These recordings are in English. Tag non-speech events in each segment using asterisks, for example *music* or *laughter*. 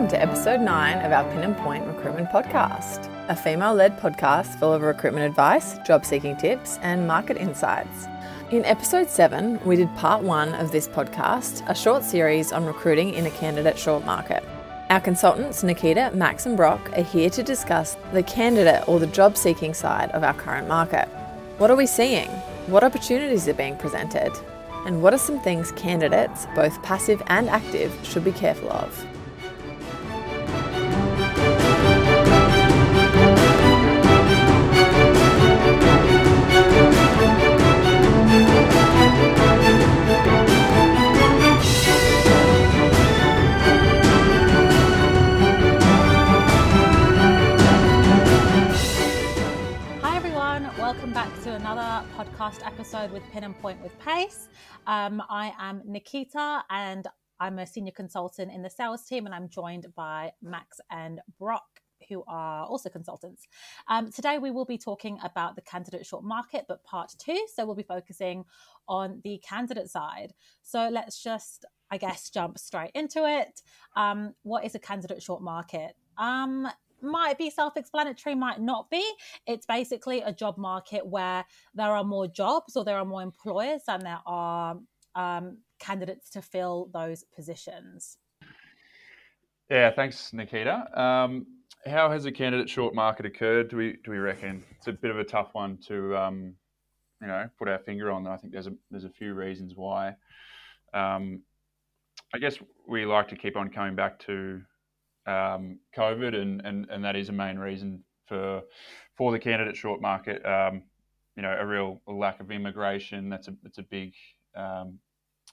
Welcome to episode 9 of our Pin and Point Recruitment Podcast, a female led podcast full of recruitment advice, job seeking tips, and market insights. In episode 7, we did part 1 of this podcast, a short series on recruiting in a candidate short market. Our consultants, Nikita, Max, and Brock, are here to discuss the candidate or the job seeking side of our current market. What are we seeing? What opportunities are being presented? And what are some things candidates, both passive and active, should be careful of? Podcast episode with Pin and Point with Pace. Um, I am Nikita and I'm a senior consultant in the sales team, and I'm joined by Max and Brock, who are also consultants. Um, today, we will be talking about the candidate short market, but part two. So, we'll be focusing on the candidate side. So, let's just, I guess, jump straight into it. Um, what is a candidate short market? Might be self explanatory, might not be. It's basically a job market where there are more jobs or there are more employers than there are um, candidates to fill those positions. Yeah, thanks, Nikita. Um, how has a candidate short market occurred? Do we do we reckon it's a bit of a tough one to um, you know put our finger on? I think there's a there's a few reasons why. Um, I guess we like to keep on coming back to um, COVID, and, and and that is a main reason for for the candidate short market. Um, you know, a real lack of immigration. That's a that's a big um,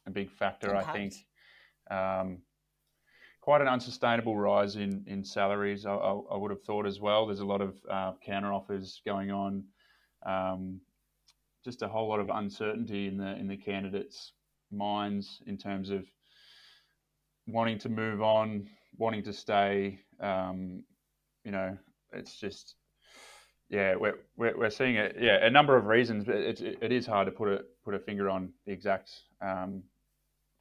a big factor, Impact. I think. Um, quite an unsustainable rise in in salaries. I, I, I, would have thought as well. There's a lot of uh, counter offers going on. Um, just a whole lot of uncertainty in the in the candidates' minds in terms of wanting to move on, wanting to stay. Um, you know, it's just yeah, we're, we're, we're seeing it. Yeah, a number of reasons, but it, it, it is hard to put a put a finger on the exact um,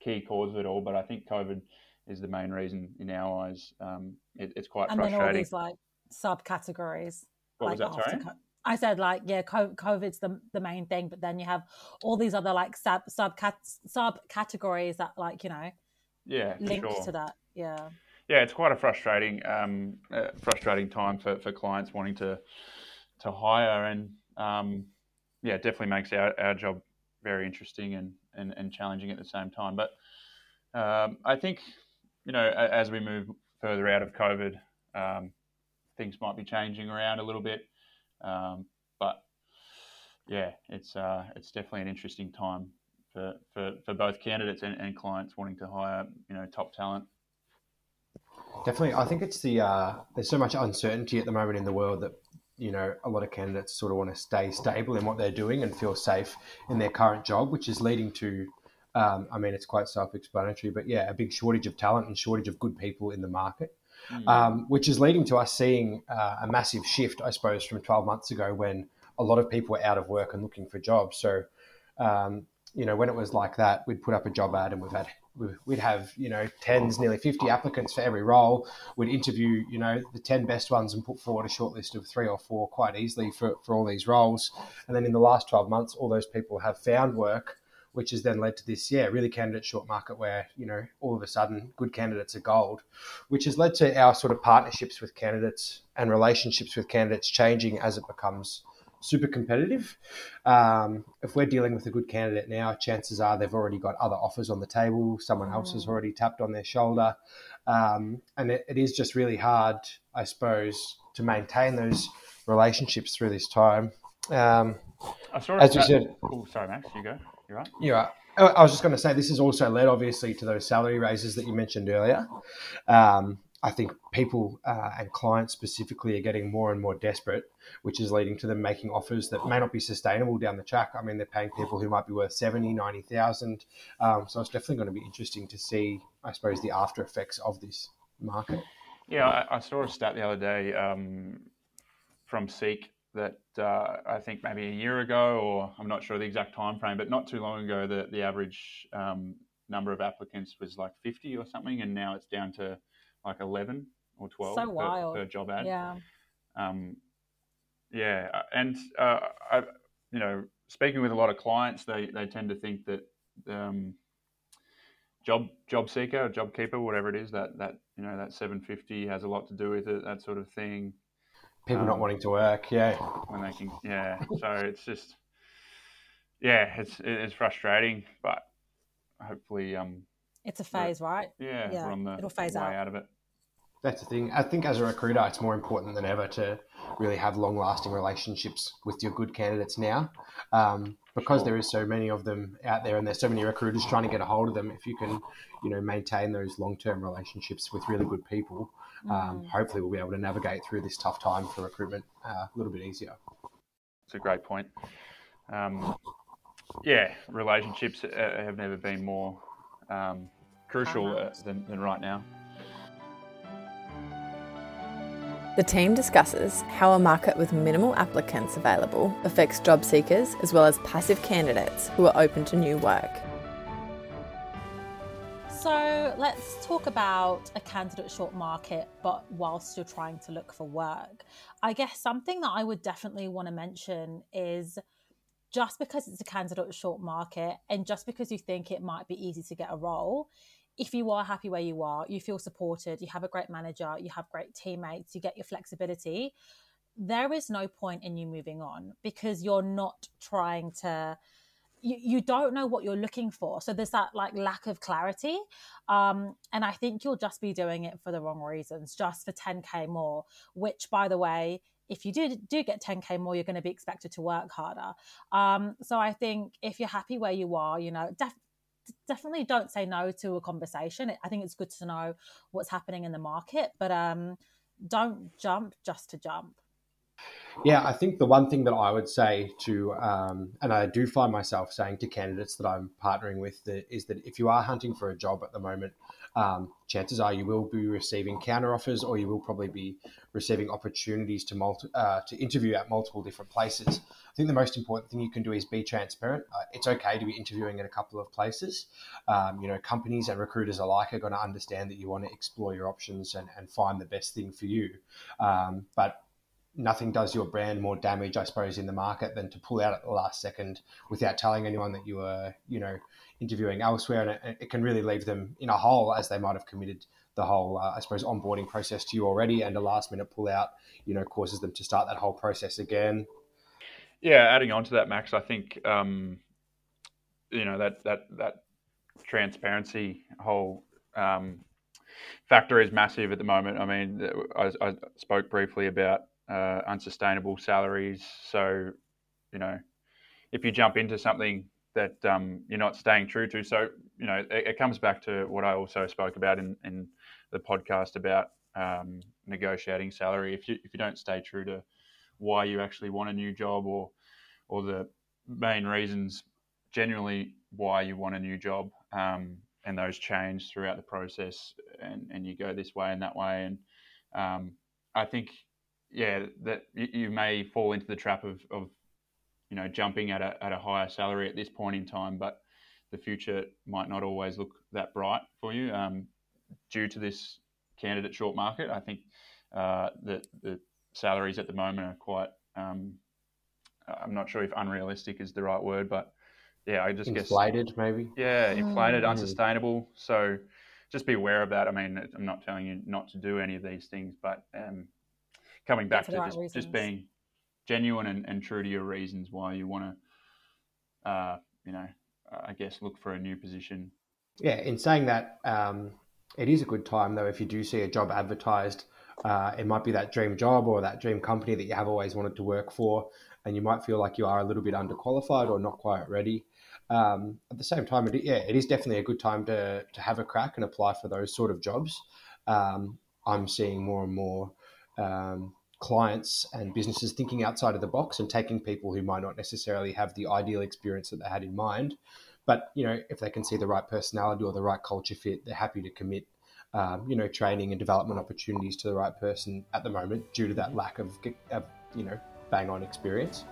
key cause of it all. But I think COVID is the main reason in our eyes. Um, it, it's quite and frustrating. then all these like subcategories. What like was that? Sorry. I said like yeah, COVID's the the main thing, but then you have all these other like sub sub subcategories that like you know yeah linked sure. to that. Yeah yeah, it's quite a frustrating, um, uh, frustrating time for, for clients wanting to to hire, and um, yeah, definitely makes our, our job very interesting and, and, and challenging at the same time. But um, I think you know as we move further out of COVID, um, things might be changing around a little bit, um, but yeah, it's uh, it's definitely an interesting time for, for, for both candidates and, and clients wanting to hire you know top talent. Definitely, I think it's the uh, there's so much uncertainty at the moment in the world that you know a lot of candidates sort of want to stay stable in what they're doing and feel safe in their current job, which is leading to, um, I mean, it's quite self-explanatory, but yeah, a big shortage of talent and shortage of good people in the market. Mm. Um, which is leading to us seeing uh, a massive shift, I suppose, from 12 months ago when a lot of people were out of work and looking for jobs. So, um, you know, when it was like that, we'd put up a job ad and we've had we'd have you know tens, nearly fifty applicants for every role. We'd interview you know the ten best ones and put forward a shortlist of three or four quite easily for, for all these roles. And then in the last twelve months, all those people have found work, which has then led to this yeah really candidate short market where you know all of a sudden good candidates are gold, which has led to our sort of partnerships with candidates and relationships with candidates changing as it becomes super competitive. Um, if we're dealing with a good candidate now, chances are they've already got other offers on the table. Someone else has mm. already tapped on their shoulder. Um, and it, it is just really hard, I suppose, to maintain those relationships through this time. Um, as you said, oh, sorry, Max, you go. You're right. You're right. I was just going to say this has also led, obviously, to those salary raises that you mentioned earlier. Um, I think people uh, and clients specifically are getting more and more desperate, which is leading to them making offers that may not be sustainable down the track. I mean, they're paying people who might be worth 70, 90,000. Um, so it's definitely going to be interesting to see, I suppose, the after effects of this market. Yeah, I, I saw a stat the other day um, from Seek that uh, I think maybe a year ago, or I'm not sure the exact time frame, but not too long ago, the, the average um, number of applicants was like 50 or something, and now it's down to like eleven or twelve So per, wild. per job ad. Yeah. Um, yeah, uh, and uh, I, you know, speaking with a lot of clients, they they tend to think that um, job job seeker, job keeper, whatever it is, that that you know that seven fifty has a lot to do with it, that sort of thing. People not Um, wanting to work. Yeah. When they can, yeah. So it's just, yeah, it's it's frustrating, but hopefully, um, It's a phase, right? yeah, Yeah, we're on the it'll phase way out. out of it. That's the thing. I think as a recruiter, it's more important than ever to really have long lasting relationships with your good candidates now. Um, because Sure. there is so many of them out there and there's so many recruiters trying to get a hold of them, if you can, you know, maintain those long term relationships with really good people, um, Mm. hopefully we'll be able to navigate through this tough time for recruitment uh, a little bit easier. It's a great point. Um, yeah, relationships uh, have never been more um, crucial uh, than, than right now. The team discusses how a market with minimal applicants available affects job seekers as well as passive candidates who are open to new work. So let's talk about a candidate short market, but whilst you're trying to look for work. I guess something that I would definitely want to mention is just because it's a candidate short market and just because you think it might be easy to get a role, if you are happy where you are, you feel supported, you have a great manager, you have great teammates, you get your flexibility, there is no point in you moving on because you're not trying to you, you don't know what you're looking for. So there's that like lack of clarity. Um, and i think you'll just be doing it for the wrong reasons just for 10k more which by the way if you do do get 10k more you're going to be expected to work harder. Um, so i think if you're happy where you are you know def- definitely don't say no to a conversation. I think it's good to know what's happening in the market but um, don't jump just to jump Yeah, I think the one thing that I would say to, um, and I do find myself saying to candidates that I'm partnering with, that, is that if you are hunting for a job at the moment, um, chances are you will be receiving counter offers, or you will probably be receiving opportunities to multi, uh, to interview at multiple different places. I think the most important thing you can do is be transparent. Uh, it's okay to be interviewing at a couple of places. Um, you know, companies and recruiters alike are going to understand that you want to explore your options and, and find the best thing for you. Um, but nothing does your brand more damage, I suppose, in the market than to pull out at the last second without telling anyone that you were, you know, interviewing elsewhere, and it, it can really leave them in a hole as they might have committed the whole, uh, I suppose, onboarding process to you already, and a last minute pull out, you know, causes them to start that whole process again. Yeah, adding on to that, Max, I think um, you know that that that transparency whole um, factor is massive at the moment. I mean, I, I spoke briefly about uh, unsustainable salaries. So, you know, if you jump into something that um, you're not staying true to, so you know, it, it, comes back to what I also spoke about in, in the podcast about um, negotiating salary. If you if you don't stay true to why you actually want a new job or or the main reasons genuinely why you want a new job um, and those change throughout the process and, and you go this way and that way and um, I think yeah that you, you, may fall into the trap of, of you know jumping at a, at a higher salary at this point in time but the future might not always look that bright for you um, due to this candidate short market I think uh, the, the salaries at the moment are quite um, I'm not sure if unrealistic is the right word, but yeah, I just inflated guess inflated maybe. Yeah, inflated, Mm. unsustainable. So just be aware of that. I mean, I'm not telling you not to do any of these things, but um, coming back to just, just being genuine and, and true to your reasons why you want to, uh, you know, I guess look for a new position. Yeah, in saying that, um, it is a good time though if you do see a job advertised. Uh, it might be that dream job or that dream company that you have always wanted to work for, and you might feel like you are a little bit underqualified or not quite ready. Um, at the same time, it, yeah, it is definitely a good time to, to have a crack and apply for those sort of jobs. Um, I'm seeing more and more um, clients and businesses thinking outside of the box and taking people who might not necessarily have the ideal experience that they had in mind. But you know, if they can see the right personality or the right culture fit, they're happy to commit um, you know, training and development opportunities to the right person at the moment due to that lack of, of you know, bang on experience.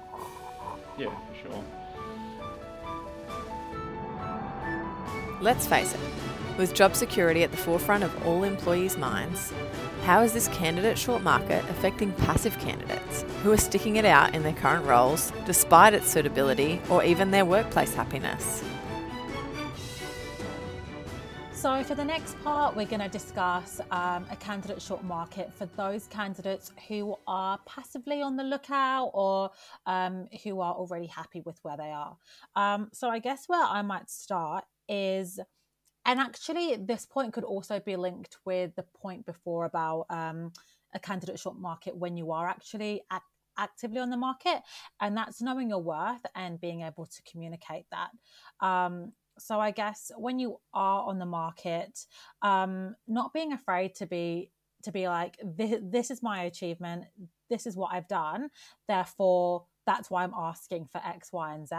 Yeah, for sure. Let's face it, With job security at the forefront of all employees' minds, how is this candidate short market affecting passive candidates who are sticking it out in their current roles despite its suitability or even their workplace happiness? So, for the next part, we're going to discuss um, a candidate short market for those candidates who are passively on the lookout or um, who are already happy with where they are. Um, so, I guess where I might start is and actually, this point could also be linked with the point before about um, a candidate short market when you are actually act- actively on the market, and that's knowing your worth and being able to communicate that. Um, so I guess when you are on the market, um, not being afraid to be to be like this, this is my achievement, this is what I've done, therefore that's why I'm asking for X, Y, and Z.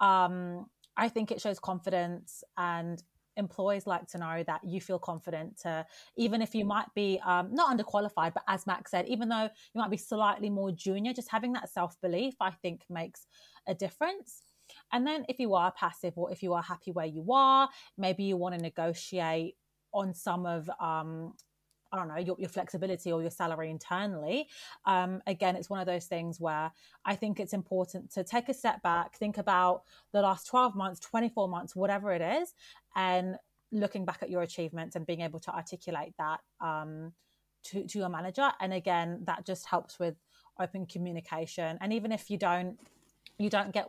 Um, I think it shows confidence and employees like to know that you feel confident to even if you might be um, not underqualified but as max said even though you might be slightly more junior just having that self-belief i think makes a difference. And then if you are passive or if you are happy where you are maybe you want to negotiate on some of um, I don't know, your, your, flexibility or your salary internally. Um, again, it's one of those things where I think it's important to take a step back, think about the last 12 months, 24 months, whatever it is, and looking back at your achievements and being able to articulate that um, to, to your manager. And again, that just helps with open communication. And even if you don't, you don't get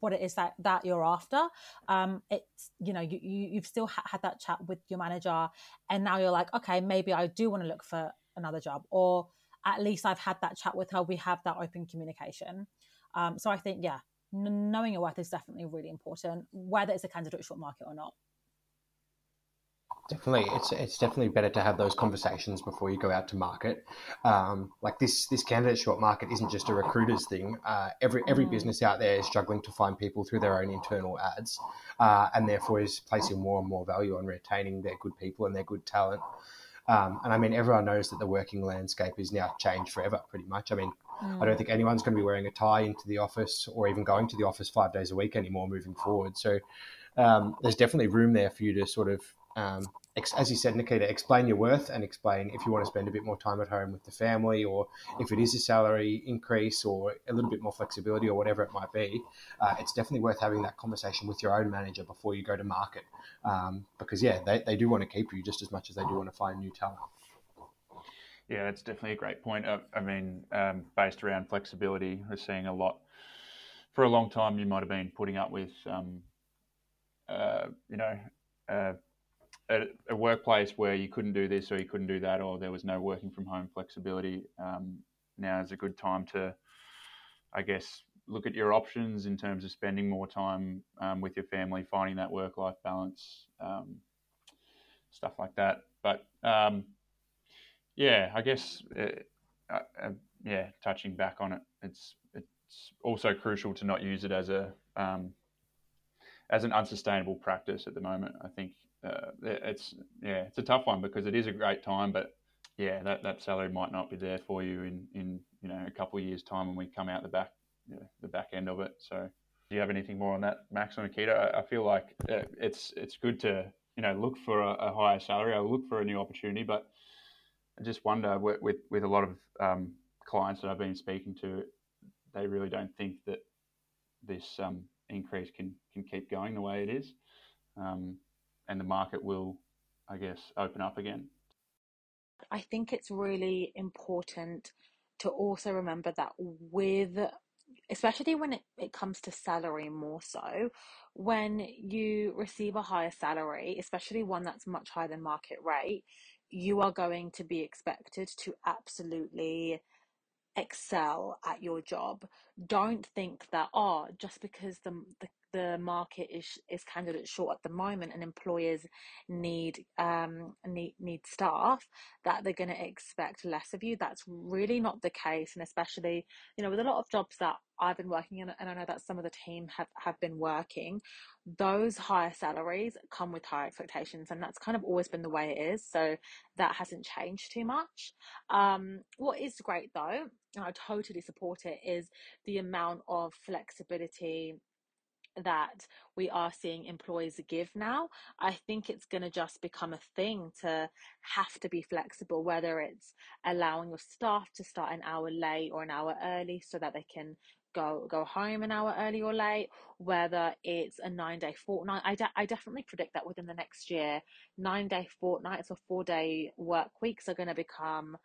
what it is that that you're after. Um it's you know you, you you've still ha- had that chat with your manager and now you're like okay maybe i do want to look for another job or at least i've had that chat with her. We have that open communication. Um so i think yeah n- knowing your worth is definitely really important whether it's a candidate short market or not Definitely, it's it's definitely better to have those conversations before you go out to market. Um, like this this candidate short market isn't just a recruiter's thing. Uh, every every mm. business out there is struggling to find people through their own internal ads, uh, and therefore is placing more and more value on retaining their good people and their good talent. Um, and I mean, everyone knows that the working landscape is now changed forever, pretty much. I mean, mm. I don't think anyone's going to be wearing a tie into the office or even going to the office five days a week anymore moving forward. So um, there's definitely room there for you to sort of um, as you said, Nikita, explain your worth and explain if you want to spend a bit more time at home with the family, or if it is a salary increase or a little bit more flexibility or whatever it might be. Uh, it's definitely worth having that conversation with your own manager before you go to market, um, because yeah, they, they do want to keep you just as much as they do want to find new talent. Yeah, that's definitely a great point. I, I mean, um, based around flexibility, we're seeing a lot. For a long time, you might have been putting up with, um, uh, you know, uh, a, a, workplace where you couldn't do this or you couldn't do that, or there was no working from home flexibility, um, now is a good time to, I guess, look at your options in terms of spending more time um, with your family, finding that work life balance, um, stuff like that. But um, yeah, I guess, uh, uh, uh, yeah, touching back on it, it's it's also crucial to not use it as a um, as an unsustainable practice at the moment. I think uh, it's yeah, it's a tough one because it is a great time, but yeah, that, that salary might not be there for you in, in you know a couple of years time when we come out the back you know, the back end of it. So, do you have anything more on that, Max or Nikita? I, I feel like uh, it's it's good to you know look for a, a, higher salary. I look for a new opportunity, but I just wonder with with, with a lot of um, clients that I've been speaking to, they really don't think that this um, increase can can keep going the way it is. Um, and the market will, I guess, open up again. I think it's really important to also remember that with especially when it, it comes to salary more so when you receive a higher salary especially one that's much higher than market rate you are going to be expected to absolutely excel at your job don't think that oh just because the, the the market is is candidate short at the moment and employers need um need need staff that they're going to expect less of you. That's really not the case and especially you know with a lot of jobs that I've been working in and I know that some of the team have have been working those higher salaries come with higher expectations and that's kind of always been the way it is so that hasn't changed too much um what is great though and I totally support it is the amount of flexibility that we are seeing employers give now. I think it's going to just become a thing to have to be flexible, whether it's allowing your staff to start an hour late or an hour early so that they can go go home an hour early or late, whether it's a nine day fortnight. I, de- I definitely predict that within the next year, nine day fortnights or four day work weeks are going to become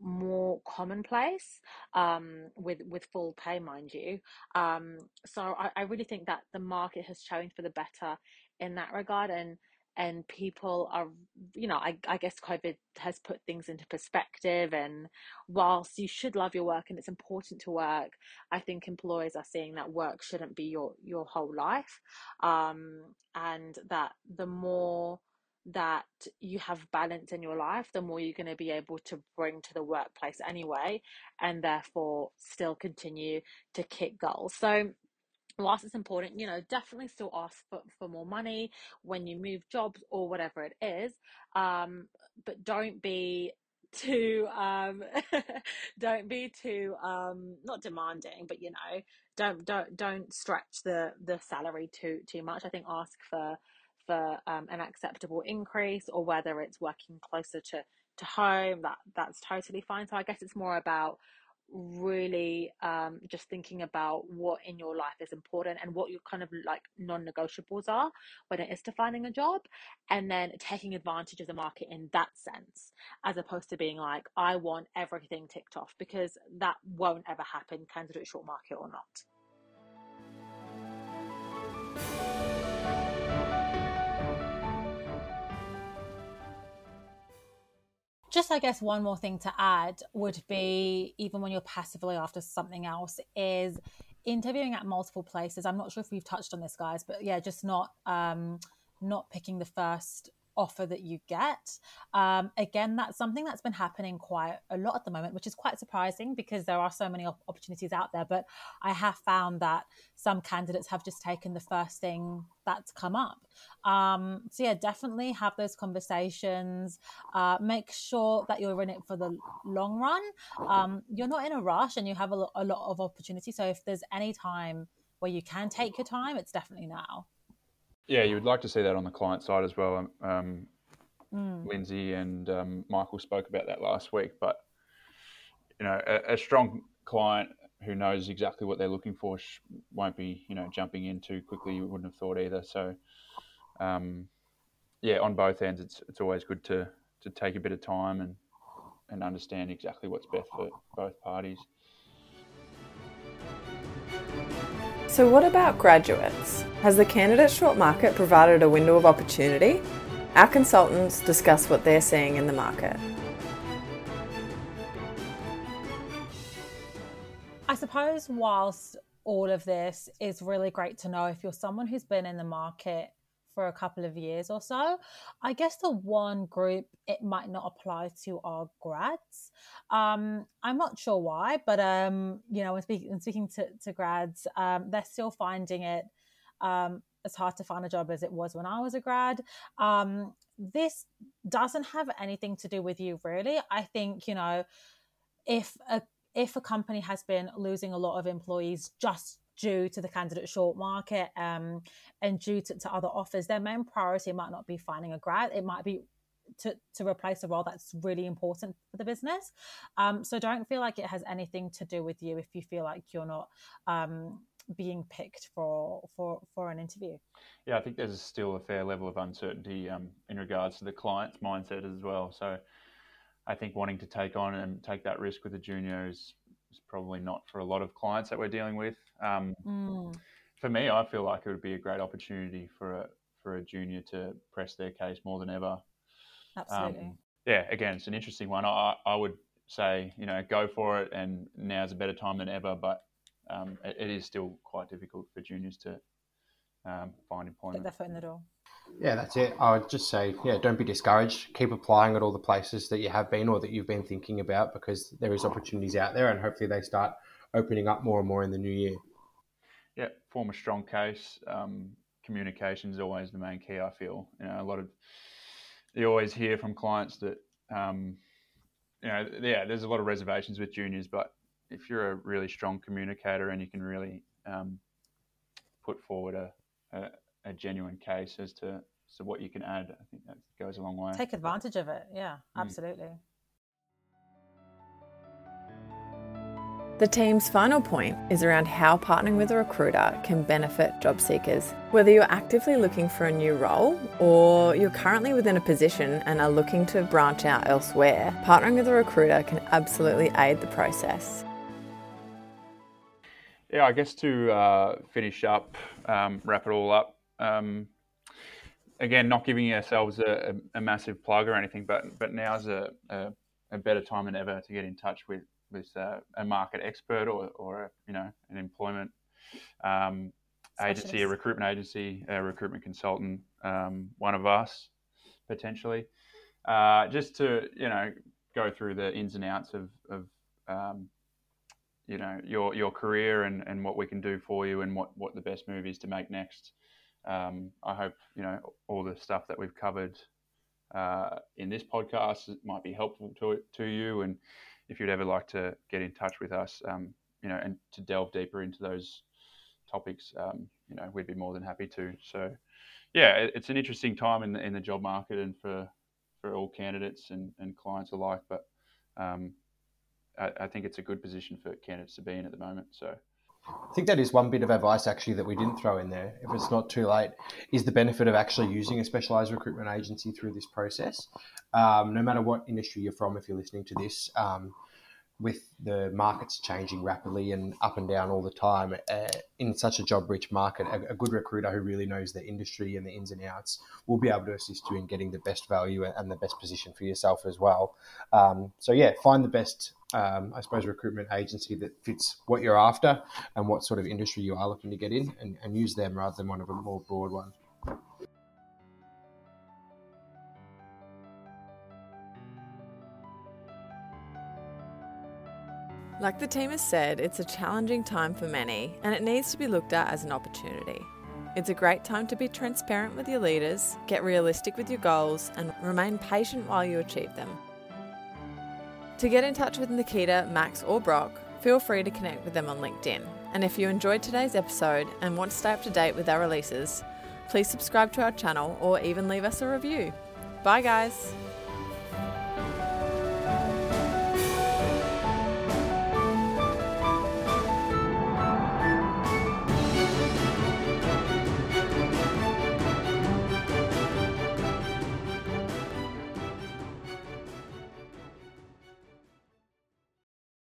more commonplace um, with with full pay, mind you. Um, so I, I really think that the market has changed for the better in that regard, and and people are you know I, I guess covid has put things into perspective and whilst you should love your work and it's important to work i think employers are seeing that work shouldn't be your your whole life. Um, and that the more that you have balance in your life the more you're going to be able to bring to the workplace anyway and therefore still continue to kick goals. So whilst it's important, you know, definitely still ask for, for more money when you move jobs or whatever it is. Um, but don't be *laughs* too um *laughs* don't be too um not demanding but you know don't don't don't stretch the the salary too too much i think ask for for um, an acceptable increase or whether it's working closer to to home that that's totally fine so i guess it's more about really um, just thinking about what in your life is important and what your kind of like non-negotiables are when it is to finding a job and then taking advantage of the market in that sense as opposed to being like i want everything ticked off because that won't ever happen candidate short market or not just I guess one more thing to add would be even when you're passively after something else is interviewing at multiple places. I'm not sure if we've touched on this, guys, but yeah, just not um, not picking the first offer that you get. Um, again, that's something that's been happening quite a lot at the moment, which is quite surprising because there are so many opportunities out there. But I have found that some candidates have just taken the first thing that's come up. Um, so, yeah, definitely have those conversations. Uh, make sure that you're in it for the long run. Um, you're not in a rush and you have a, a lot of opportunity. So, if there's any time where you can take your time, it's definitely now. Yeah, you would like to see that on the client side as well. Um, mm. Lindsay and um, Michael spoke about that last week, but you know, a, a, strong client who knows exactly what they're looking for won't be, you know, jumping in too quickly. You wouldn't have thought either. So, um, yeah, on both ends, it's it's always good to to take a bit of time and and understand exactly what's best for both parties. So, what about graduates? Has the candidate short market provided a window of opportunity? Our consultants discuss what they're seeing in the market. I suppose, whilst all of this is really great to know, if you're someone who's been in the market for a couple of years or so. I guess the one group it might not apply to are grads. Um, I'm not sure why, but um, you know, when speaking, speaking to, to grads, um, they're still finding it um, as hard to find a job as it was when I was a grad. Um, this doesn't have anything to do with you, really. I think you know, if a if a company has been losing a lot of employees just due to the candidate short market um, and due to, to other offers, their main priority might not be finding a grad. It might be to, to replace a role that's really important for the business. Um, so don't feel like it has anything to do with you if you feel like you're not um, being picked for for for an interview. Yeah, I think there's still a fair level of uncertainty um, in regards to the client's mindset as well. So I think wanting to take on and take that risk with a junior is is probably not for a lot of clients that we're dealing with. Um, mm. For me, I feel like it would be a great opportunity for a for a junior to press their case more than ever. Absolutely. Um, yeah, again, it's an interesting one. I, I would say, you know, go for it, and now is a better time than ever. But um, it, it is still quite difficult for juniors to um, find employment. Put their foot in the door. Yeah, that's it. I would just say, yeah, don't be discouraged. Keep applying at all the places that you have been or that you've been thinking about because there is opportunities out there, and hopefully they start opening up more and more in the new year. Yeah, form a strong case. Um, communication is always the main key. I feel you know a lot of you always hear from clients that um, you know yeah, there's a lot of reservations with juniors, but if you're a really strong communicator and you can really um, put forward a a, a genuine case as to so what you can add. I think that goes a long way. Take advantage of it. Yeah, Mm. absolutely. The team's final point is around how partnering with a recruiter can benefit job seekers. Whether you're actively looking for a new role or you're currently within a position and are looking to branch out elsewhere, partnering with a recruiter can absolutely aid the process. Yeah, I guess to uh, finish up, um, wrap it all up. Um, again, not giving ourselves a, a, a, massive plug or anything, but but now's a, a, a better time than ever to get in touch with with uh, a market expert or or a, you know an employment um, agency, a recruitment agency, a recruitment consultant, um, one of us potentially, uh, just to you know go through the ins and outs of of um, you know your your career and, and what we can do for you and what, what the best move is to make next. Um, I hope you know all the stuff that we've covered uh, in this podcast might be helpful to to you. And if you'd ever like to get in touch with us, um, you know, and to delve deeper into those topics, um, you know, we'd be more than happy to. So, yeah, it, it's an interesting time in the in the job market and for for all candidates and, and clients alike. But um, I, I think it's a good position for candidates to be in at the moment. So. I think that is one bit of advice actually that we didn't throw in there, if it's not too late, is the benefit of actually using a specialized recruitment agency through this process. Um, no matter what industry you're from, if you're listening to this, um, with the markets changing rapidly and up and down all the time, uh, in such a job rich market, a, a, good recruiter who really knows the industry and the ins and outs will be able to assist you in getting the best value and the best position for yourself as well. Um, so, yeah, find the best, um, I suppose, recruitment agency that fits what you're after and what sort of industry you are looking to get in and, and use them rather than one of a more broad one. Like the team has said, it's a challenging time for many and it needs to be looked at as an opportunity. It's a great time to be transparent with your leaders, get realistic with your goals, and remain patient while you achieve them. To get in touch with Nikita, Max, or Brock, feel free to connect with them on LinkedIn. And if you enjoyed today's episode and want to stay up to date with our releases, please subscribe to our channel or even leave us a review. Bye, guys!